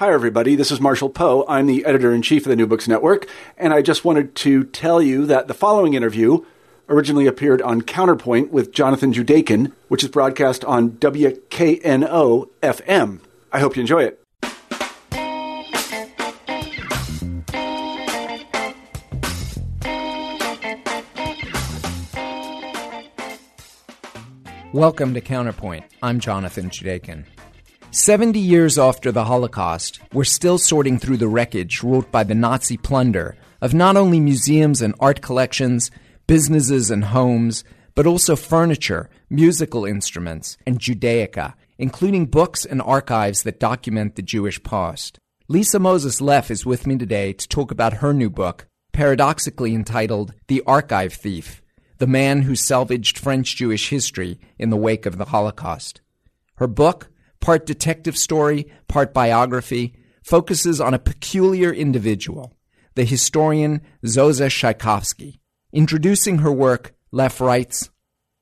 Hi, everybody. This is Marshall Poe. I'm the editor in chief of the New Books Network, and I just wanted to tell you that the following interview originally appeared on Counterpoint with Jonathan Judaken, which is broadcast on WKNO FM. I hope you enjoy it. Welcome to Counterpoint. I'm Jonathan Judaken. 70 years after the Holocaust, we're still sorting through the wreckage wrought by the Nazi plunder of not only museums and art collections, businesses and homes, but also furniture, musical instruments, and Judaica, including books and archives that document the Jewish past. Lisa Moses Leff is with me today to talk about her new book, paradoxically entitled The Archive Thief The Man Who Salvaged French Jewish History in the Wake of the Holocaust. Her book, part detective story, part biography, focuses on a peculiar individual, the historian Zosa Szajkowski. Introducing her work, Leff writes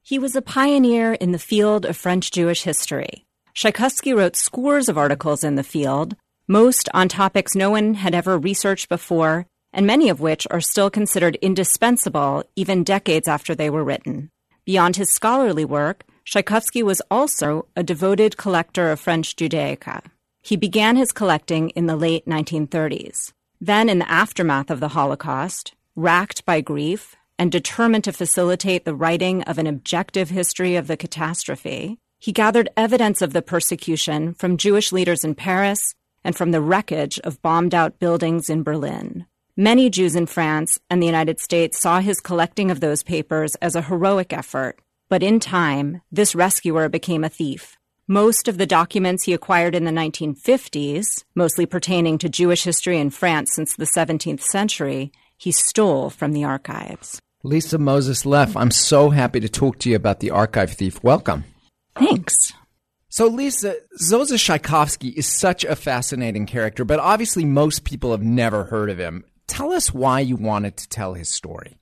He was a pioneer in the field of French Jewish history. Szajkowski wrote scores of articles in the field, most on topics no one had ever researched before, and many of which are still considered indispensable even decades after they were written. Beyond his scholarly work, Szajkowski was also a devoted collector of French Judaica. He began his collecting in the late 1930s. Then, in the aftermath of the Holocaust, racked by grief and determined to facilitate the writing of an objective history of the catastrophe, he gathered evidence of the persecution from Jewish leaders in Paris and from the wreckage of bombed out buildings in Berlin. Many Jews in France and the United States saw his collecting of those papers as a heroic effort but in time, this rescuer became a thief. Most of the documents he acquired in the 1950s, mostly pertaining to Jewish history in France since the 17th century, he stole from the archives. Lisa Moses Leff, I'm so happy to talk to you about the archive thief. Welcome. Thanks. So, Lisa, Zosa Szajkowski is such a fascinating character, but obviously most people have never heard of him. Tell us why you wanted to tell his story.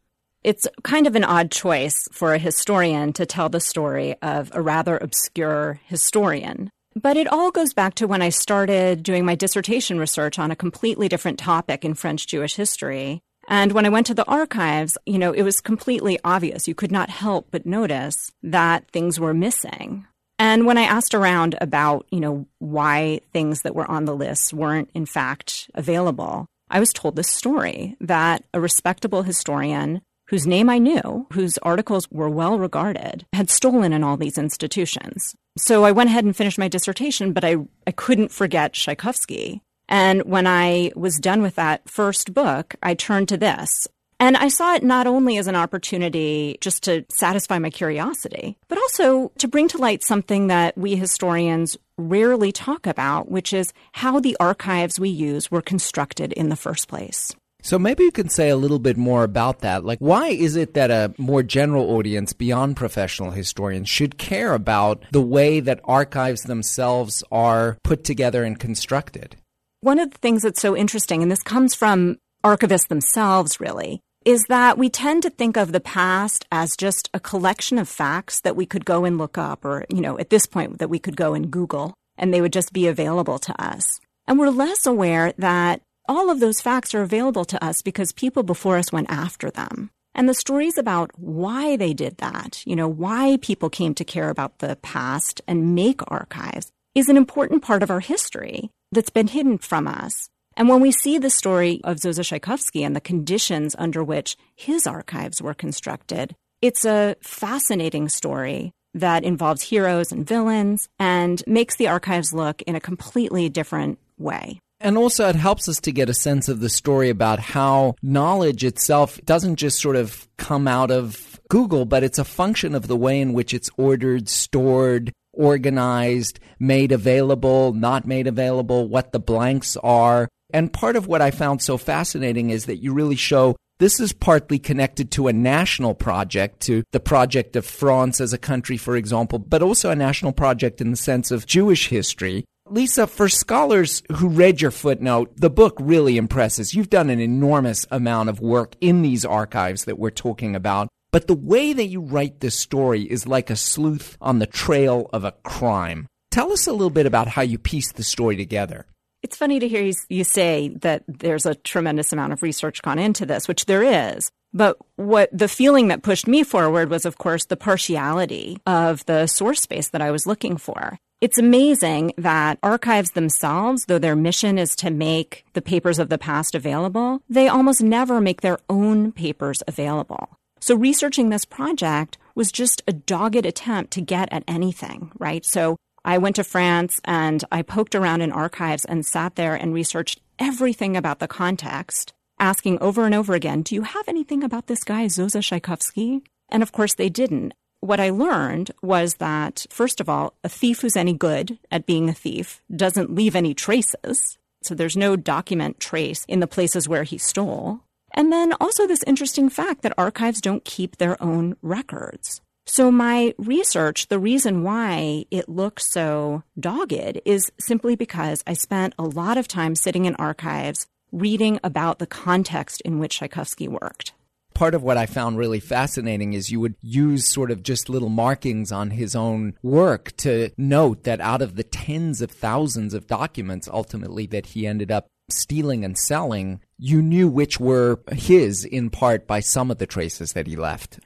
It's kind of an odd choice for a historian to tell the story of a rather obscure historian. But it all goes back to when I started doing my dissertation research on a completely different topic in French Jewish history. And when I went to the archives, you know, it was completely obvious. You could not help but notice that things were missing. And when I asked around about, you know, why things that were on the list weren't in fact available, I was told this story that a respectable historian whose name I knew, whose articles were well regarded, had stolen in all these institutions. So I went ahead and finished my dissertation, but I, I couldn't forget Szajkowski. And when I was done with that first book, I turned to this. And I saw it not only as an opportunity just to satisfy my curiosity, but also to bring to light something that we historians rarely talk about, which is how the archives we use were constructed in the first place. So maybe you can say a little bit more about that. Like, why is it that a more general audience beyond professional historians should care about the way that archives themselves are put together and constructed? One of the things that's so interesting, and this comes from archivists themselves, really, is that we tend to think of the past as just a collection of facts that we could go and look up, or, you know, at this point, that we could go and Google, and they would just be available to us. And we're less aware that all of those facts are available to us because people before us went after them. And the stories about why they did that, you know, why people came to care about the past and make archives is an important part of our history that's been hidden from us. And when we see the story of Zosa Szajkowski and the conditions under which his archives were constructed, it's a fascinating story that involves heroes and villains and makes the archives look in a completely different way. And also, it helps us to get a sense of the story about how knowledge itself doesn't just sort of come out of Google, but it's a function of the way in which it's ordered, stored, organized, made available, not made available, what the blanks are. And part of what I found so fascinating is that you really show this is partly connected to a national project, to the project of France as a country, for example, but also a national project in the sense of Jewish history. Lisa, for scholars who read your footnote, the book really impresses. You've done an enormous amount of work in these archives that we're talking about. But the way that you write this story is like a sleuth on the trail of a crime. Tell us a little bit about how you piece the story together. It's funny to hear you say that there's a tremendous amount of research gone into this, which there is. But what the feeling that pushed me forward was, of course, the partiality of the source space that I was looking for. It's amazing that archives themselves, though their mission is to make the papers of the past available, they almost never make their own papers available. So researching this project was just a dogged attempt to get at anything, right? So I went to France and I poked around in archives and sat there and researched everything about the context, asking over and over again, do you have anything about this guy, Zosa Szajkowski? And of course they didn't what I learned was that, first of all, a thief who's any good at being a thief doesn't leave any traces. So there's no document trace in the places where he stole. And then also this interesting fact that archives don't keep their own records. So my research, the reason why it looks so dogged is simply because I spent a lot of time sitting in archives reading about the context in which Szajkowski worked part of what I found really fascinating is you would use sort of just little markings on his own work to note that out of the tens of thousands of documents ultimately that he ended up stealing and selling, you knew which were his in part by some of the traces that he left.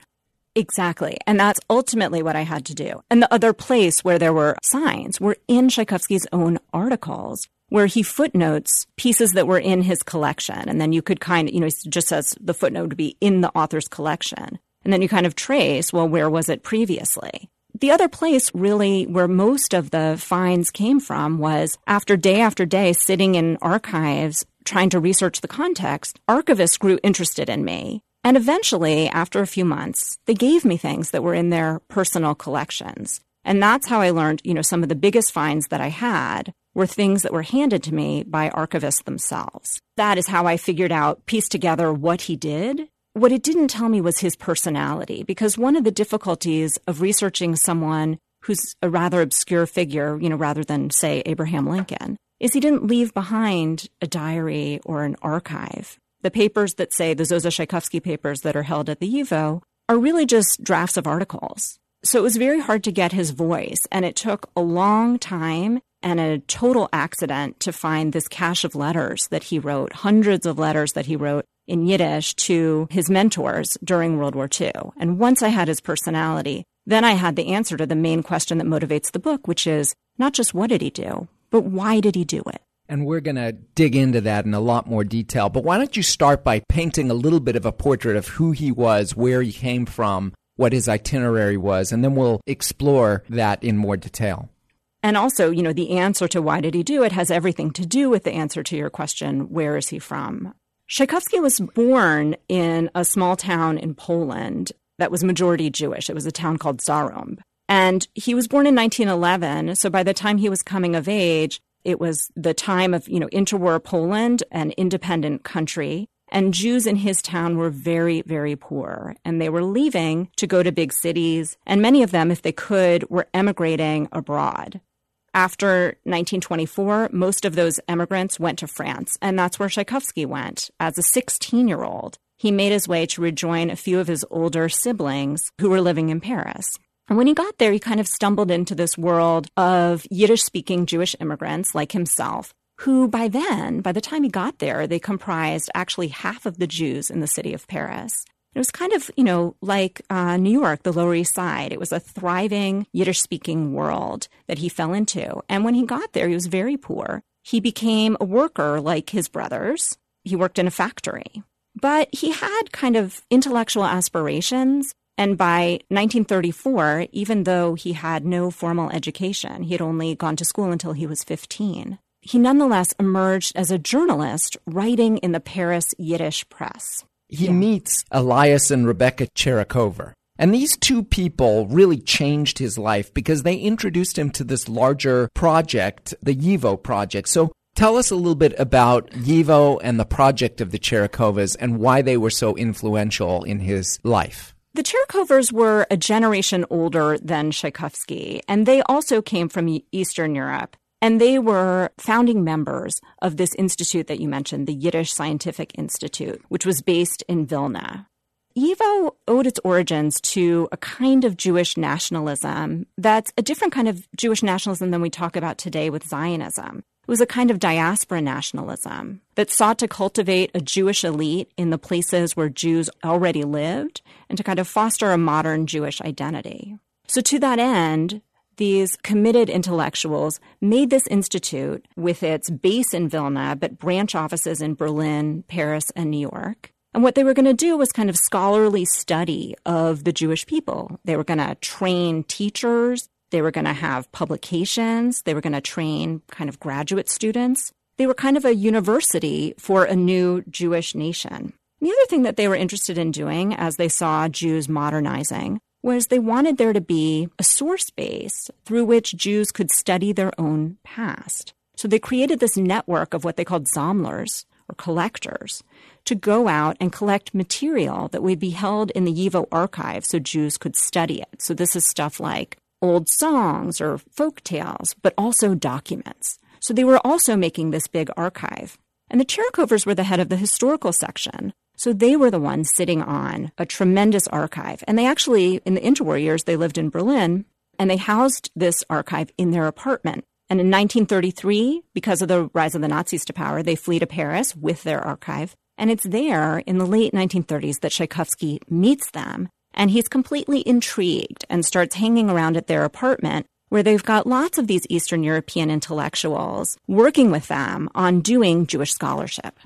Exactly. And that's ultimately what I had to do. And the other place where there were signs were in Szajkowski's own articles where he footnotes pieces that were in his collection. And then you could kind of, you know, it just says the footnote to be in the author's collection. And then you kind of trace, well, where was it previously? The other place really where most of the finds came from was after day after day sitting in archives trying to research the context, archivists grew interested in me. And eventually, after a few months, they gave me things that were in their personal collections. And that's how I learned, you know, some of the biggest finds that I had were things that were handed to me by archivists themselves. That is how I figured out, pieced together what he did. What it didn't tell me was his personality, because one of the difficulties of researching someone who's a rather obscure figure, you know, rather than, say, Abraham Lincoln, is he didn't leave behind a diary or an archive. The papers that say the Zosa Szajkowski papers that are held at the YIVO are really just drafts of articles. So it was very hard to get his voice, and it took a long time and a total accident to find this cache of letters that he wrote, hundreds of letters that he wrote in Yiddish to his mentors during World War II. And once I had his personality, then I had the answer to the main question that motivates the book, which is not just what did he do, but why did he do it? And we're going to dig into that in a lot more detail. But why don't you start by painting a little bit of a portrait of who he was, where he came from, what his itinerary was, and then we'll explore that in more detail. And also, you know, the answer to why did he do it has everything to do with the answer to your question, where is he from? Szajkowski was born in a small town in Poland that was majority Jewish. It was a town called Zarumb. And he was born in 1911. So by the time he was coming of age, it was the time of, you know, interwar Poland, an independent country. And Jews in his town were very, very poor. And they were leaving to go to big cities. And many of them, if they could, were emigrating abroad. After 1924, most of those immigrants went to France, and that's where Szajkowski went. As a 16 year old, he made his way to rejoin a few of his older siblings who were living in Paris. And when he got there, he kind of stumbled into this world of Yiddish speaking Jewish immigrants like himself, who by then, by the time he got there, they comprised actually half of the Jews in the city of Paris. It was kind of, you know, like uh, New York, the Lower East Side. It was a thriving Yiddish speaking world that he fell into. And when he got there, he was very poor. He became a worker like his brothers. He worked in a factory. But he had kind of intellectual aspirations. And by 1934, even though he had no formal education, he had only gone to school until he was 15, he nonetheless emerged as a journalist writing in the Paris Yiddish press he yeah. meets Elias and Rebecca Tcherikower. And these two people really changed his life because they introduced him to this larger project, the YIVO project. So tell us a little bit about YIVO and the project of the Cherikovas and why they were so influential in his life. The Tcherikowers were a generation older than Szajkowski, and they also came from Eastern Europe. And they were founding members of this institute that you mentioned, the Yiddish Scientific Institute, which was based in Vilna. YIVO owed its origins to a kind of Jewish nationalism that's a different kind of Jewish nationalism than we talk about today with Zionism. It was a kind of diaspora nationalism that sought to cultivate a Jewish elite in the places where Jews already lived and to kind of foster a modern Jewish identity. So, to that end, these committed intellectuals made this institute with its base in Vilna, but branch offices in Berlin, Paris, and New York. And what they were going to do was kind of scholarly study of the Jewish people. They were going to train teachers they were going to have publications. They were going to train kind of graduate students. They were kind of a university for a new Jewish nation. The other thing that they were interested in doing as they saw Jews modernizing was they wanted there to be a source base through which Jews could study their own past. So they created this network of what they called Sammlers, or collectors, to go out and collect material that would be held in the YIVO archive so Jews could study it. So this is stuff like old songs or folk tales, but also documents. So they were also making this big archive. And the Tcherikowers were the head of the historical section. So they were the ones sitting on a tremendous archive. And they actually, in the interwar years, they lived in Berlin and they housed this archive in their apartment. And in 1933, because of the rise of the Nazis to power, they flee to Paris with their archive. And it's there in the late 1930s that Szajkowski meets them and he's completely intrigued and starts hanging around at their apartment where they've got lots of these Eastern European intellectuals working with them on doing Jewish scholarship.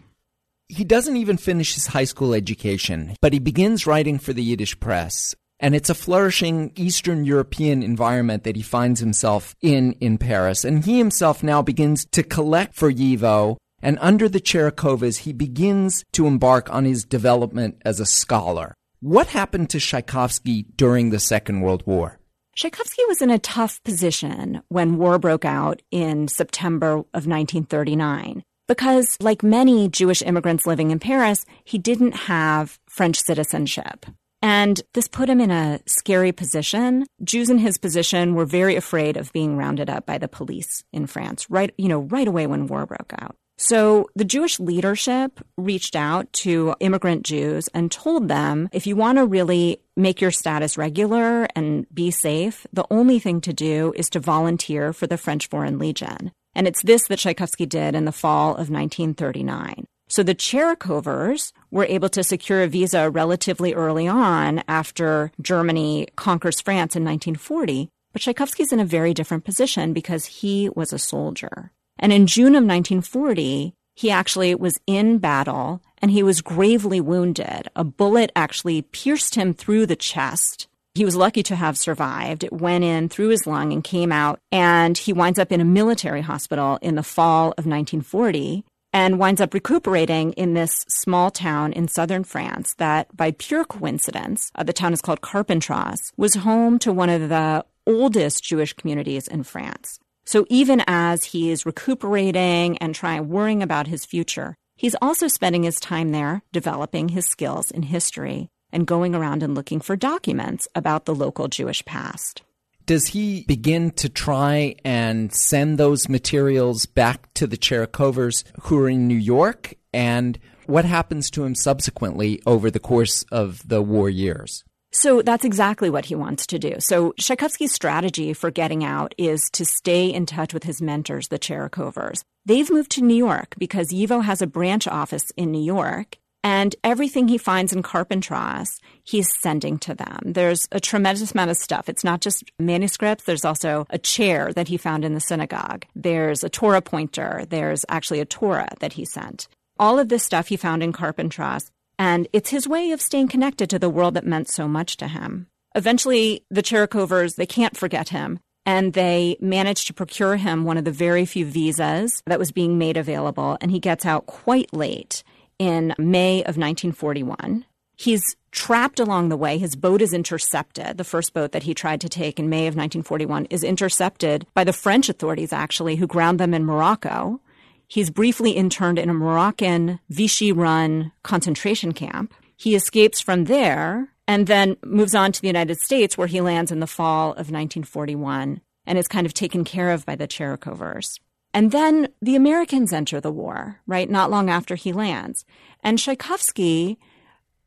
He doesn't even finish his high school education, but he begins writing for the Yiddish press. And it's a flourishing Eastern European environment that he finds himself in in Paris. And he himself now begins to collect for YIVO. And under the Cherikovas, he begins to embark on his development as a scholar. What happened to Szajkowski during the Second World War? Szajkowski was in a tough position when war broke out in September of 1939 because, like many Jewish immigrants living in Paris, he didn't have French citizenship. And this put him in a scary position. Jews in his position were very afraid of being rounded up by the police in France, right, you know, right away when war broke out. So the Jewish leadership reached out to immigrant Jews and told them if you want to really make your status regular and be safe, the only thing to do is to volunteer for the French Foreign Legion. And it's this that Szajkowski did in the fall of 1939. So the Tcherikowers were able to secure a visa relatively early on after Germany conquers France in 1940. But Szajkowski's in a very different position because he was a soldier. And in June of 1940, he actually was in battle and he was gravely wounded. A bullet actually pierced him through the chest. He was lucky to have survived. It went in through his lung and came out, and he winds up in a military hospital in the fall of 1940 and winds up recuperating in this small town in southern France that, by pure coincidence, uh, the town is called Carpentras, was home to one of the oldest Jewish communities in France. So even as he is recuperating and trying worrying about his future, he's also spending his time there developing his skills in history and going around and looking for documents about the local Jewish past. Does he begin to try and send those materials back to the Tcherikowers who are in New York? And what happens to him subsequently over the course of the war years? So that's exactly what he wants to do. So Szajkowski's strategy for getting out is to stay in touch with his mentors, the Tcherikowers. They've moved to New York because YIVO has a branch office in New York. And everything he finds in Carpentras, he's sending to them. There's a tremendous amount of stuff. It's not just manuscripts. There's also a chair that he found in the synagogue. There's a Torah pointer. There's actually a Torah that he sent. All of this stuff he found in Carpentras and it's his way of staying connected to the world that meant so much to him. Eventually, the Tcherikowers, they can't forget him. And they manage to procure him one of the very few visas that was being made available. And he gets out quite late in May of 1941. He's trapped along the way. His boat is intercepted. The first boat that he tried to take in May of 1941 is intercepted by the French authorities, actually, who ground them in Morocco. He's briefly interned in a Moroccan Vichy run concentration camp. He escapes from there and then moves on to the United States, where he lands in the fall of 1941 and is kind of taken care of by the Tcherikowers. And then the Americans enter the war, right? Not long after he lands. And Szajkowski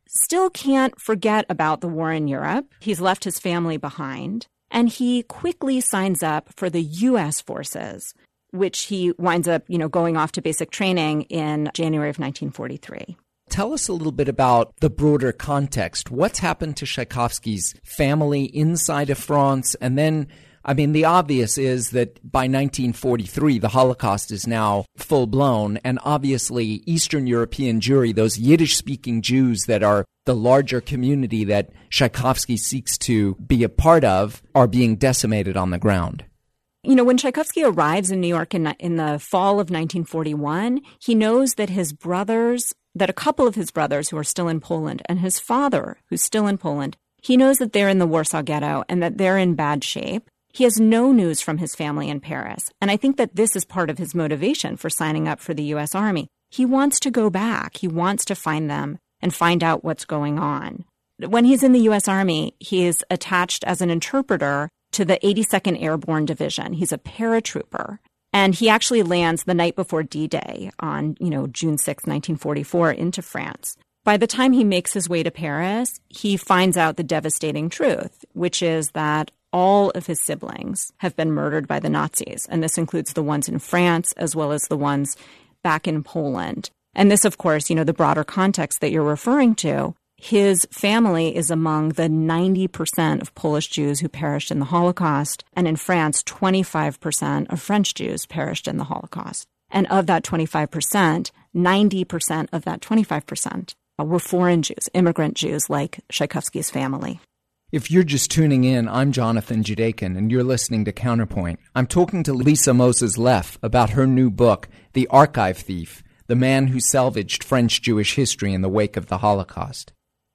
still can't forget about the war in Europe. He's left his family behind. And he quickly signs up for the U.S. forces which he winds up, you know, going off to basic training in January of 1943. Tell us a little bit about the broader context. What's happened to Szajkowski's family inside of France? And then, I mean, the obvious is that by 1943, the Holocaust is now full blown. And obviously, Eastern European Jewry, those Yiddish speaking Jews that are the larger community that Szajkowski seeks to be a part of, are being decimated on the ground. You know, when Szajkowski arrives in New York in, in the fall of 1941, he knows that his brothers that a couple of his brothers who are still in Poland and his father, who's still in Poland, he knows that they're in the Warsaw Ghetto and that they're in bad shape. He has no news from his family in Paris. And I think that this is part of his motivation for signing up for the U.S. Army. He wants to go back. He wants to find them and find out what's going on. When he's in the U.S. Army, he is attached as an interpreter to the 82nd Airborne Division. He's a paratrooper. And he actually lands the night before D-Day on, you know, June 6, 1944 into France. By the time he makes his way to Paris, he finds out the devastating truth, which is that all of his siblings have been murdered by the Nazis. And this includes the ones in France as well as the ones back in Poland. And this, of course, you know, the broader context that you're referring to his family is among the 90% of Polish Jews who perished in the Holocaust. And in France, 25% of French Jews perished in the Holocaust. And of that 25%, 90% of that 25% were foreign Jews, immigrant Jews like Szajkowski's family. If you're just tuning in, I'm Jonathan Judaken, and you're listening to Counterpoint. I'm talking to Lisa Moses Leff about her new book, The Archive Thief The Man Who Salvaged French Jewish History in the Wake of the Holocaust.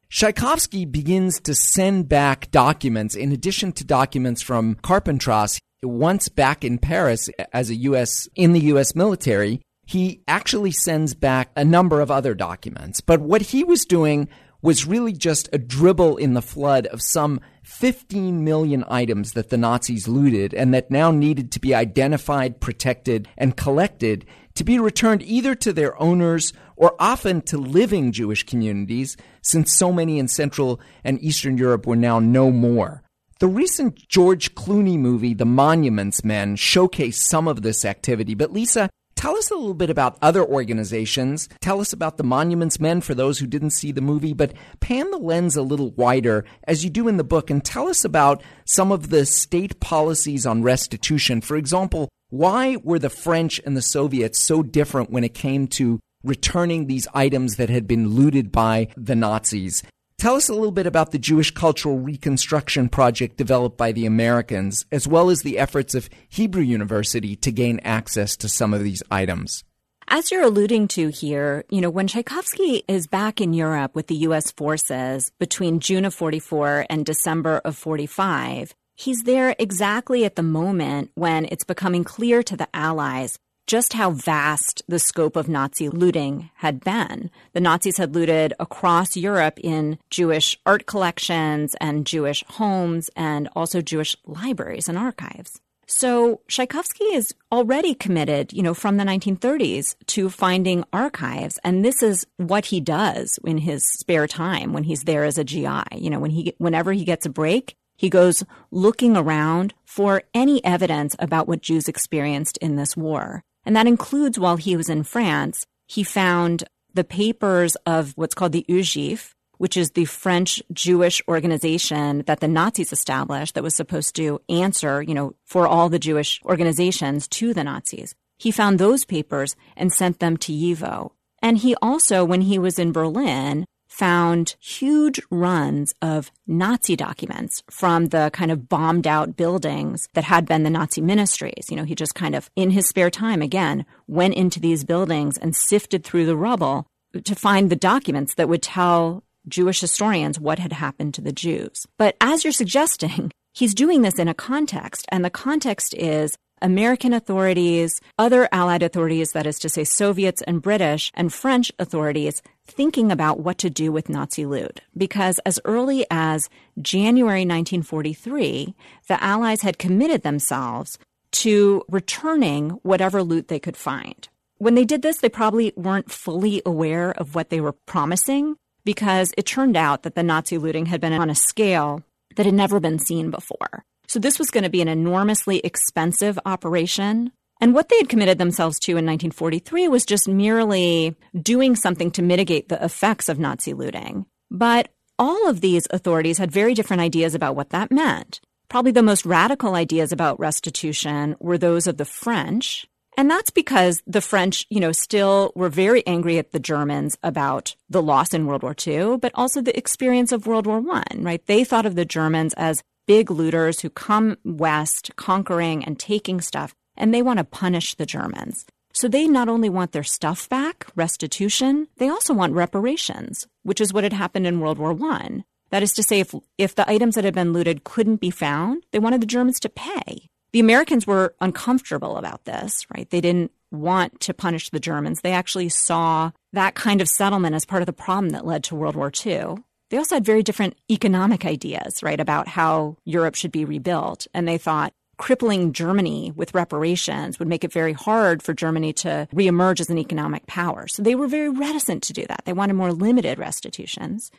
Szajkowski begins to send back documents in addition to documents from Carpentras. Once back in Paris as a U.S. in the U.S. military, he actually sends back a number of other documents. But what he was doing was really just a dribble in the flood of some 15 million items that the Nazis looted and that now needed to be identified, protected, and collected to be returned either to their owners or often to living Jewish communities, since so many in Central and Eastern Europe were now no more. The recent George Clooney movie, The Monuments Men, showcased some of this activity. But Lisa, tell us a little bit about other organizations. Tell us about the Monuments Men for those who didn't see the movie, but pan the lens a little wider as you do in the book and tell us about some of the state policies on restitution. For example, why were the French and the Soviets so different when it came to returning these items that had been looted by the Nazis? Tell us a little bit about the Jewish Cultural Reconstruction Project developed by the Americans, as well as the efforts of Hebrew University to gain access to some of these items. As you're alluding to here, you know, when Szajkowski is back in Europe with the U.S. forces between June of 44 and December of 45, He's there exactly at the moment when it's becoming clear to the Allies just how vast the scope of Nazi looting had been. The Nazis had looted across Europe in Jewish art collections and Jewish homes and also Jewish libraries and archives. So Szajkowski is already committed, you know, from the 1930s to finding archives. And this is what he does in his spare time when he's there as a GI. You know, when he, whenever he gets a break, he goes looking around for any evidence about what Jews experienced in this war. And that includes while he was in France, he found the papers of what's called the UGIF, which is the French Jewish organization that the Nazis established that was supposed to answer, you know, for all the Jewish organizations to the Nazis. He found those papers and sent them to YIVO. And he also, when he was in Berlin, found huge runs of Nazi documents from the kind of bombed out buildings that had been the Nazi ministries. You know, he just kind of, in his spare time, again, went into these buildings and sifted through the rubble to find the documents that would tell Jewish historians what had happened to the Jews. But as you're suggesting, he's doing this in a context, and the context is American authorities, other Allied authorities, that is to say Soviets and British and French authorities, thinking about what to do with Nazi loot. Because as early as January 1943, the Allies had committed themselves to returning whatever loot they could find. When they did this, they probably weren't fully aware of what they were promising because it turned out that the Nazi looting had been on a scale that had never been seen before. So this was going to be an enormously expensive operation. And what they had committed themselves to in 1943 was just merely doing something to mitigate the effects of Nazi looting. But all of these authorities had very different ideas about what that meant. Probably the most radical ideas about restitution were those of the French. And that's because the French, you know, still were very angry at the Germans about the loss in World War II, but also the experience of World War I, right? They thought of the Germans as big looters who come west conquering and taking stuff, and they want to punish the Germans. So they not only want their stuff back, restitution, they also want reparations, which is what had happened in World War I. That is to say, if, if the items that had been looted couldn't be found, they wanted the Germans to pay. The Americans were uncomfortable about this, right? They didn't want to punish the Germans. They actually saw that kind of settlement as part of the problem that led to World War II. They also had very different economic ideas, right, about how Europe should be rebuilt. And they thought crippling Germany with reparations would make it very hard for Germany to reemerge as an economic power. So they were very reticent to do that. They wanted more limited restitutions.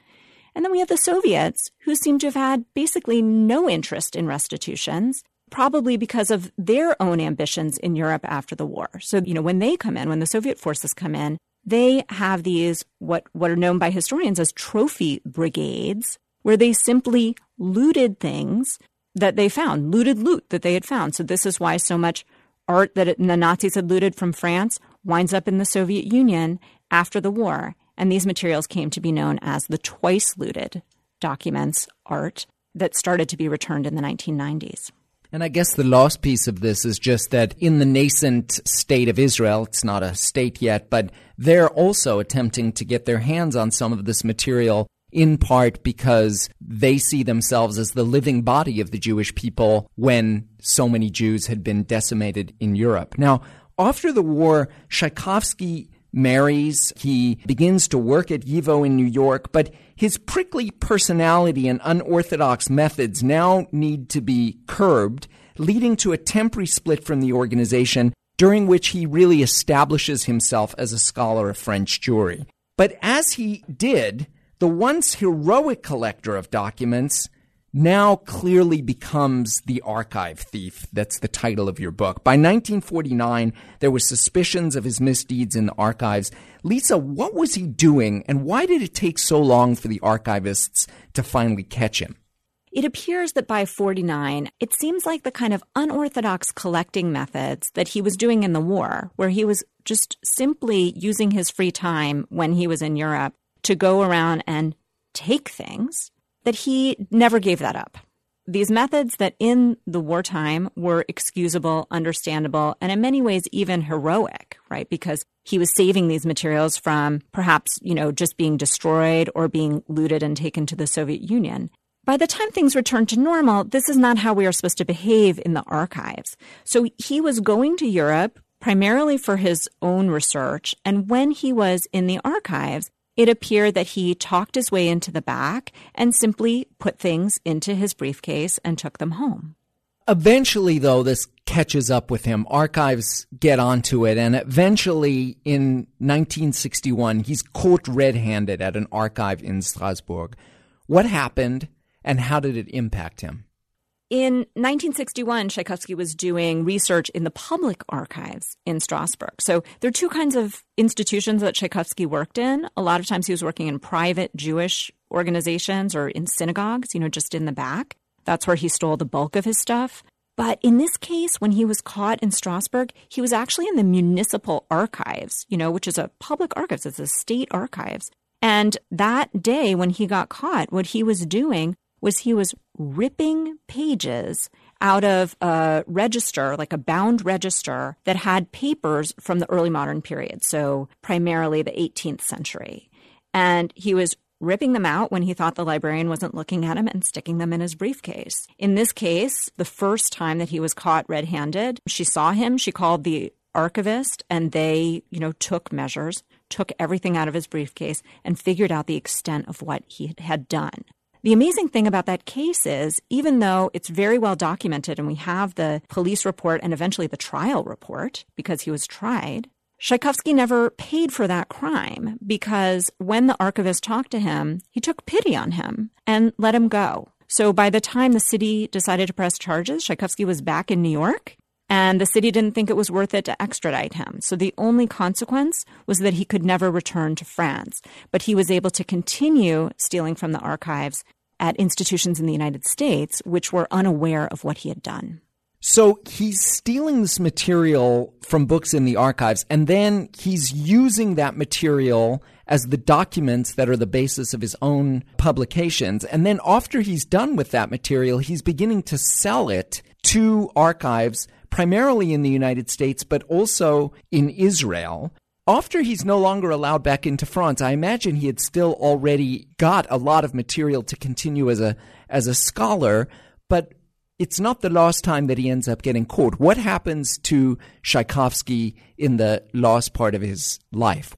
And then we have the Soviets, who seem to have had basically no interest in restitutions, probably because of their own ambitions in Europe after the war. So, you know, when they come in, when the Soviet forces come in, they have these, what, what are known by historians as trophy brigades, where they simply looted things that they found, looted loot that they had found. So this is why so much art that the Nazis had looted from France winds up in the Soviet Union after the war. And these materials came to be known as the twice looted documents, art, that started to be returned in the 1990s. And I guess the last piece of this is just that in the nascent state of Israel, it's not a state yet, but they're also attempting to get their hands on some of this material in part because they see themselves as the living body of the Jewish people when so many Jews had been decimated in Europe. Now, after the war, Szajkowski marries. He begins to work at YIVO in New York, but his prickly personality and unorthodox methods now need to be curbed, leading to a temporary split from the organization during which he really establishes himself as a scholar of French Jewry. But as he did, the once heroic collector of documents now clearly becomes the archive thief. That's the title of your book. By 1949, there were suspicions of his misdeeds in the archives. Lisa, what was he doing and why did it take so long for the archivists to finally catch him? It appears that by 49, it seems like the kind of unorthodox collecting methods that he was doing in the war, where he was just simply using his free time when he was in Europe to go around and take things, that he never gave that up. These methods that in the wartime were excusable, understandable, and in many ways even heroic, right? Because he was saving these materials from perhaps, you know, just being destroyed or being looted and taken to the Soviet Union. By the time things returned to normal, this is not how we are supposed to behave in the archives. So he was going to Europe primarily for his own research. And when he was in the archives, it appeared that he talked his way into the back and simply put things into his briefcase and took them home. Eventually, though, this catches up with him. Archives get onto it, and eventually, in 1961, he's caught red handed at an archive in Strasbourg. What happened, and how did it impact him? In 1961, Szajkowski was doing research in the public archives in Strasbourg. So there are two kinds of institutions that Szajkowski worked in. A lot of times he was working in private Jewish organizations or in synagogues, you know, just in the back. That's where he stole the bulk of his stuff. But in this case, when he was caught in Strasbourg, he was actually in the municipal archives, you know, which is a public archives, it's a state archives. And that day when he got caught, what he was doing was he was ripping pages out of a register, like a bound register that had papers from the early modern period, so primarily the 18th century. And he was ripping them out when he thought the librarian wasn't looking at him and sticking them in his briefcase. In this case, the first time that he was caught red handed, she saw him, she called the archivist, and they, you know, took measures, took everything out of his briefcase, and figured out the extent of what he had done. The amazing thing about that case is, even though it's very well documented and we have the police report and eventually the trial report because he was tried, Szajkowski never paid for that crime because when the archivist talked to him, he took pity on him and let him go. So by the time the city decided to press charges, Szajkowski was back in New York and the city didn't think it was worth it to extradite him. So the only consequence was that he could never return to France, but he was able to continue stealing from the archives at institutions in the United States which were unaware of what he had done. So he's stealing this material from books in the archives, and then he's using that material as the documents that are the basis of his own publications. And then after he's done with that material, he's beginning to sell it to archives, primarily in the United States, but also in Israel. After he's no longer allowed back into France, I imagine he had still already got a lot of material to continue as a as a scholar, but it's not the last time that he ends up getting caught. What happens to Szajkowski in the last part of his life?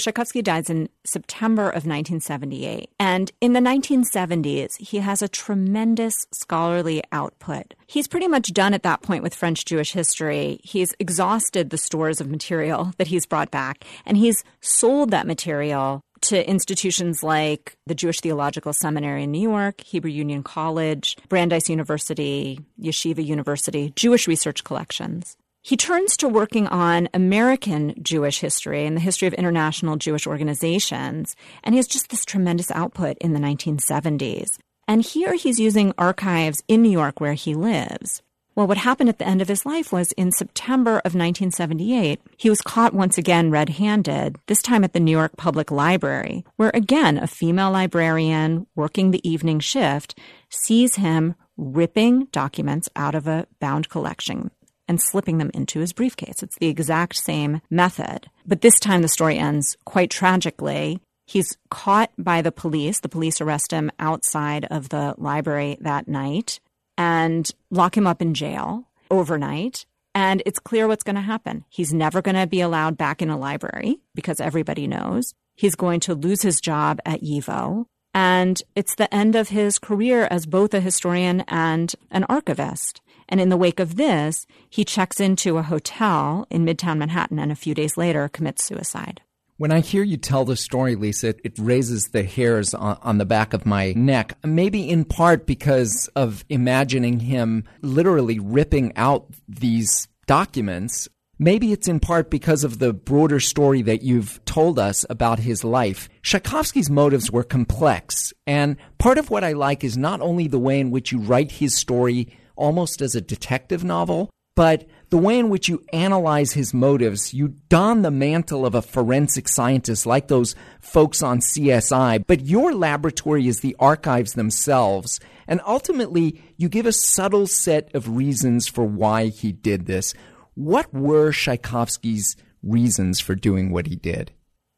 Szajkowski dies in September of 1978. And in the 1970s, he has a tremendous scholarly output. He's pretty much done at that point with French Jewish history. He's exhausted the stores of material that he's brought back, and he's sold that material to institutions like the Jewish Theological Seminary in New York, Hebrew Union College, Brandeis University, Yeshiva University, Jewish Research Collections. He turns to working on American Jewish history and the history of international Jewish organizations, and he has just this tremendous output in the 1970s. And here he's using archives in New York where he lives. Well, what happened at the end of his life was in September of 1978, he was caught once again red handed, this time at the New York Public Library, where again a female librarian working the evening shift sees him ripping documents out of a bound collection and slipping them into his briefcase. It's the exact same method. But this time the story ends quite tragically. He's caught by the police. The police arrest him outside of the library that night and lock him up in jail overnight. And it's clear what's going to happen. He's never going to be allowed back in a library because everybody knows. He's going to lose his job at YIVO. And it's the end of his career as both a historian and an archivist. And in the wake of this, he checks into a hotel in Midtown Manhattan and a few days later commits suicide. When I hear you tell the story, Lisa, it, it raises the hairs on, on, the back of my neck. Maybe in part because of imagining him literally ripping out these documents. Maybe it's in part because of the broader story that you've told us about his life. Szajkowski's motives were complex, and part of what I like is not only the way in which you write his story almost as a detective novel, but the way in which you analyze his motives, you don the mantle of a forensic scientist like those folks on CSI, but your laboratory is the archives themselves. And ultimately, you give a subtle set of reasons for why he did this. What were Szajkowski's reasons for doing what he did?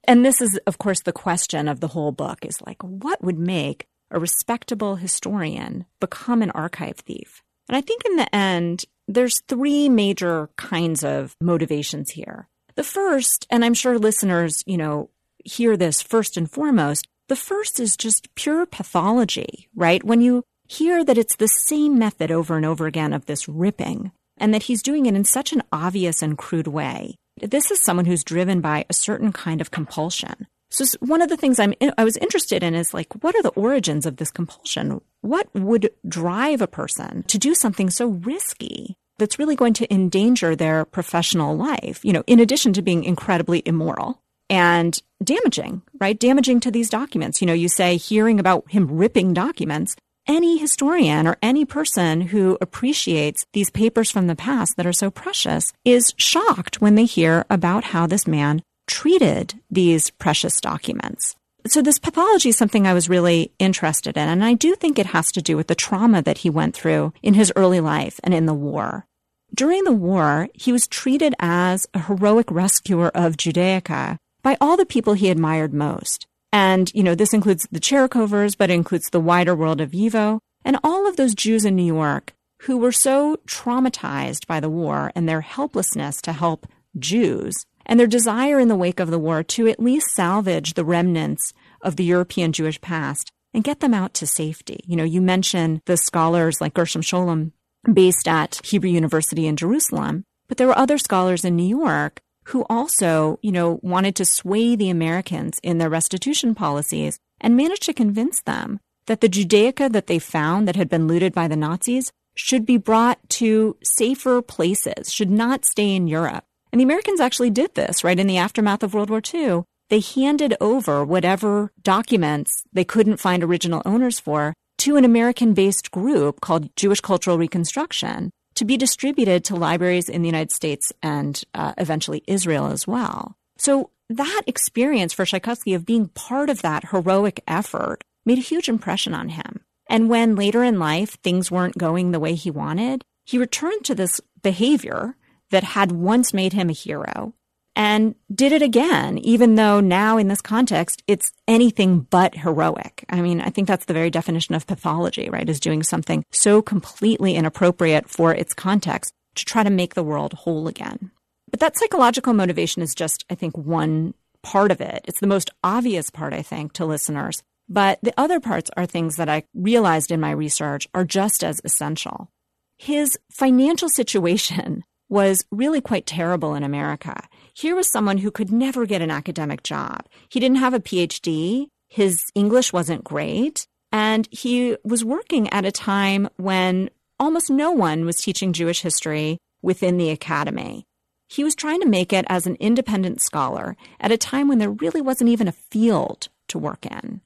And this is, of course, the question of the whole book is like, what would make a respectable historian become an archive thief? And I think in the end, there's three major kinds of motivations here. The first, and I'm sure listeners, you know, hear this first and foremost, the first is just pure pathology, right? When you hear that it's the same method over and over again of this ripping, and that he's doing it in such an obvious and crude way. This is someone who's driven by a certain kind of compulsion. So one of the things I'm I was interested in is like what are the origins of this compulsion? What would drive a person to do something so risky that's really going to endanger their professional life, you know, in addition to being incredibly immoral and damaging, right? Damaging to these documents. You know, you say hearing about him ripping documents, any historian or any person who appreciates these papers from the past that are so precious is shocked when they hear about how this man treated these precious documents. So this pathology is something I was really interested in. And I do think it has to do with the trauma that he went through in his early life and in the war. During the war, he was treated as a heroic rescuer of Judaica by all the people he admired most. And, you know, this includes the Tcherikowers, but includes the wider world of YIVO and all of those Jews in New York who were so traumatized by the war and their helplessness to help Jews and their desire in the wake of the war to at least salvage the remnants of the European Jewish past and get them out to safety. You know, you mentioned the scholars like Gershom Scholem based at Hebrew University in Jerusalem, but there were other scholars in New York who also, you know, wanted to sway the Americans in their restitution policies and managed to convince them that the Judaica that they found that had been looted by the Nazis should be brought to safer places, should not stay in Europe. And the Americans actually did this, right? In the aftermath of World War II, they handed over whatever documents they couldn't find original owners for to an American based group called Jewish Cultural Reconstruction to be distributed to libraries in the United States and uh, eventually Israel as well. So that experience for Szajkowski of being part of that heroic effort made a huge impression on him. And when later in life things weren't going the way he wanted, he returned to this behavior that had once made him a hero and did it again, even though now in this context, it's anything but heroic. I mean, I think that's the very definition of pathology, right? Is doing something so completely inappropriate for its context to try to make the world whole again. But that psychological motivation is just, I think, one part of it. It's the most obvious part, I think, to listeners. But the other parts are things that I realized in my research are just as essential. His financial situation was really quite terrible in America. Here was someone who could never get an academic job. He didn't have a PhD. His English wasn't great. And he was working at a time when almost no one was teaching Jewish history within the academy. He was trying to make it as an independent scholar at a time when there really wasn't even a field to work in.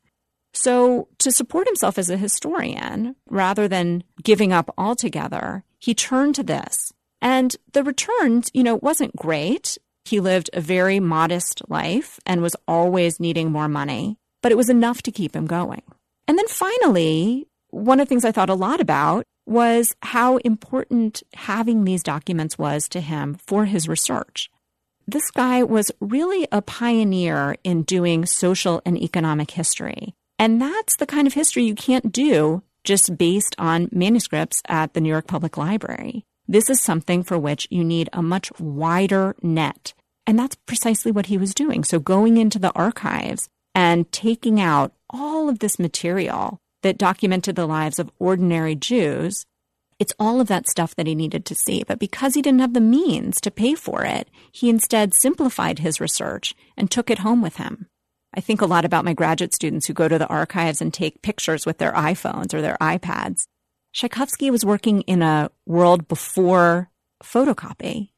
So, to support himself as a historian, rather than giving up altogether, he turned to this and the returns, you know, wasn't great. He lived a very modest life and was always needing more money, but it was enough to keep him going. And then finally, one of the things I thought a lot about was how important having these documents was to him for his research. This guy was really a pioneer in doing social and economic history. And that's the kind of history you can't do just based on manuscripts at the New York Public Library. This is something for which you need a much wider net. And that's precisely what he was doing. So going into the archives and taking out all of this material that documented the lives of ordinary Jews, it's all of that stuff that he needed to see. But because he didn't have the means to pay for it, he instead simplified his research and took it home with him. I think a lot about my graduate students who go to the archives and take pictures with their iPhones or their iPads. Szajkowski was working in a world before photocopy.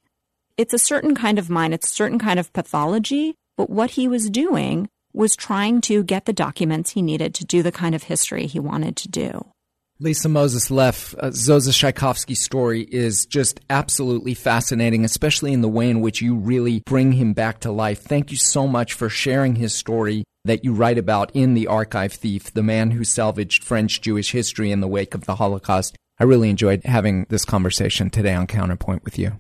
It's a certain kind of mind, it's a certain kind of pathology, but what he was doing was trying to get the documents he needed to do the kind of history he wanted to do. Lisa Moses Leff, uh, Zosa Szajkowski's story is just absolutely fascinating, especially in the way in which you really bring him back to life. Thank you so much for sharing his story that you write about in The Archive Thief, the man who salvaged French Jewish history in the wake of the Holocaust. I really enjoyed having this conversation today on Counterpoint with you.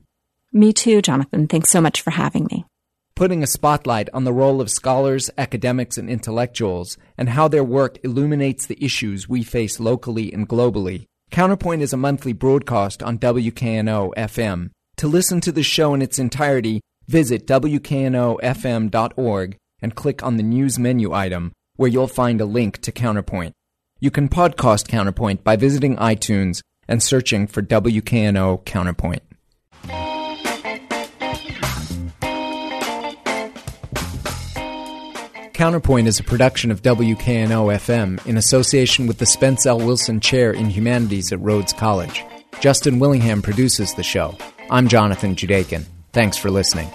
Me too, Jonathan. Thanks so much for having me. Putting a spotlight on the role of scholars, academics, and intellectuals, and how their work illuminates the issues we face locally and globally. Counterpoint is a monthly broadcast on WKNO FM. To listen to the show in its entirety, visit WKNOFM.org and click on the news menu item where you'll find a link to Counterpoint. You can podcast Counterpoint by visiting iTunes and searching for WKNO Counterpoint. Counterpoint is a production of WKNO FM in association with the Spence L. Wilson Chair in Humanities at Rhodes College. Justin Willingham produces the show. I'm Jonathan Judaken. Thanks for listening.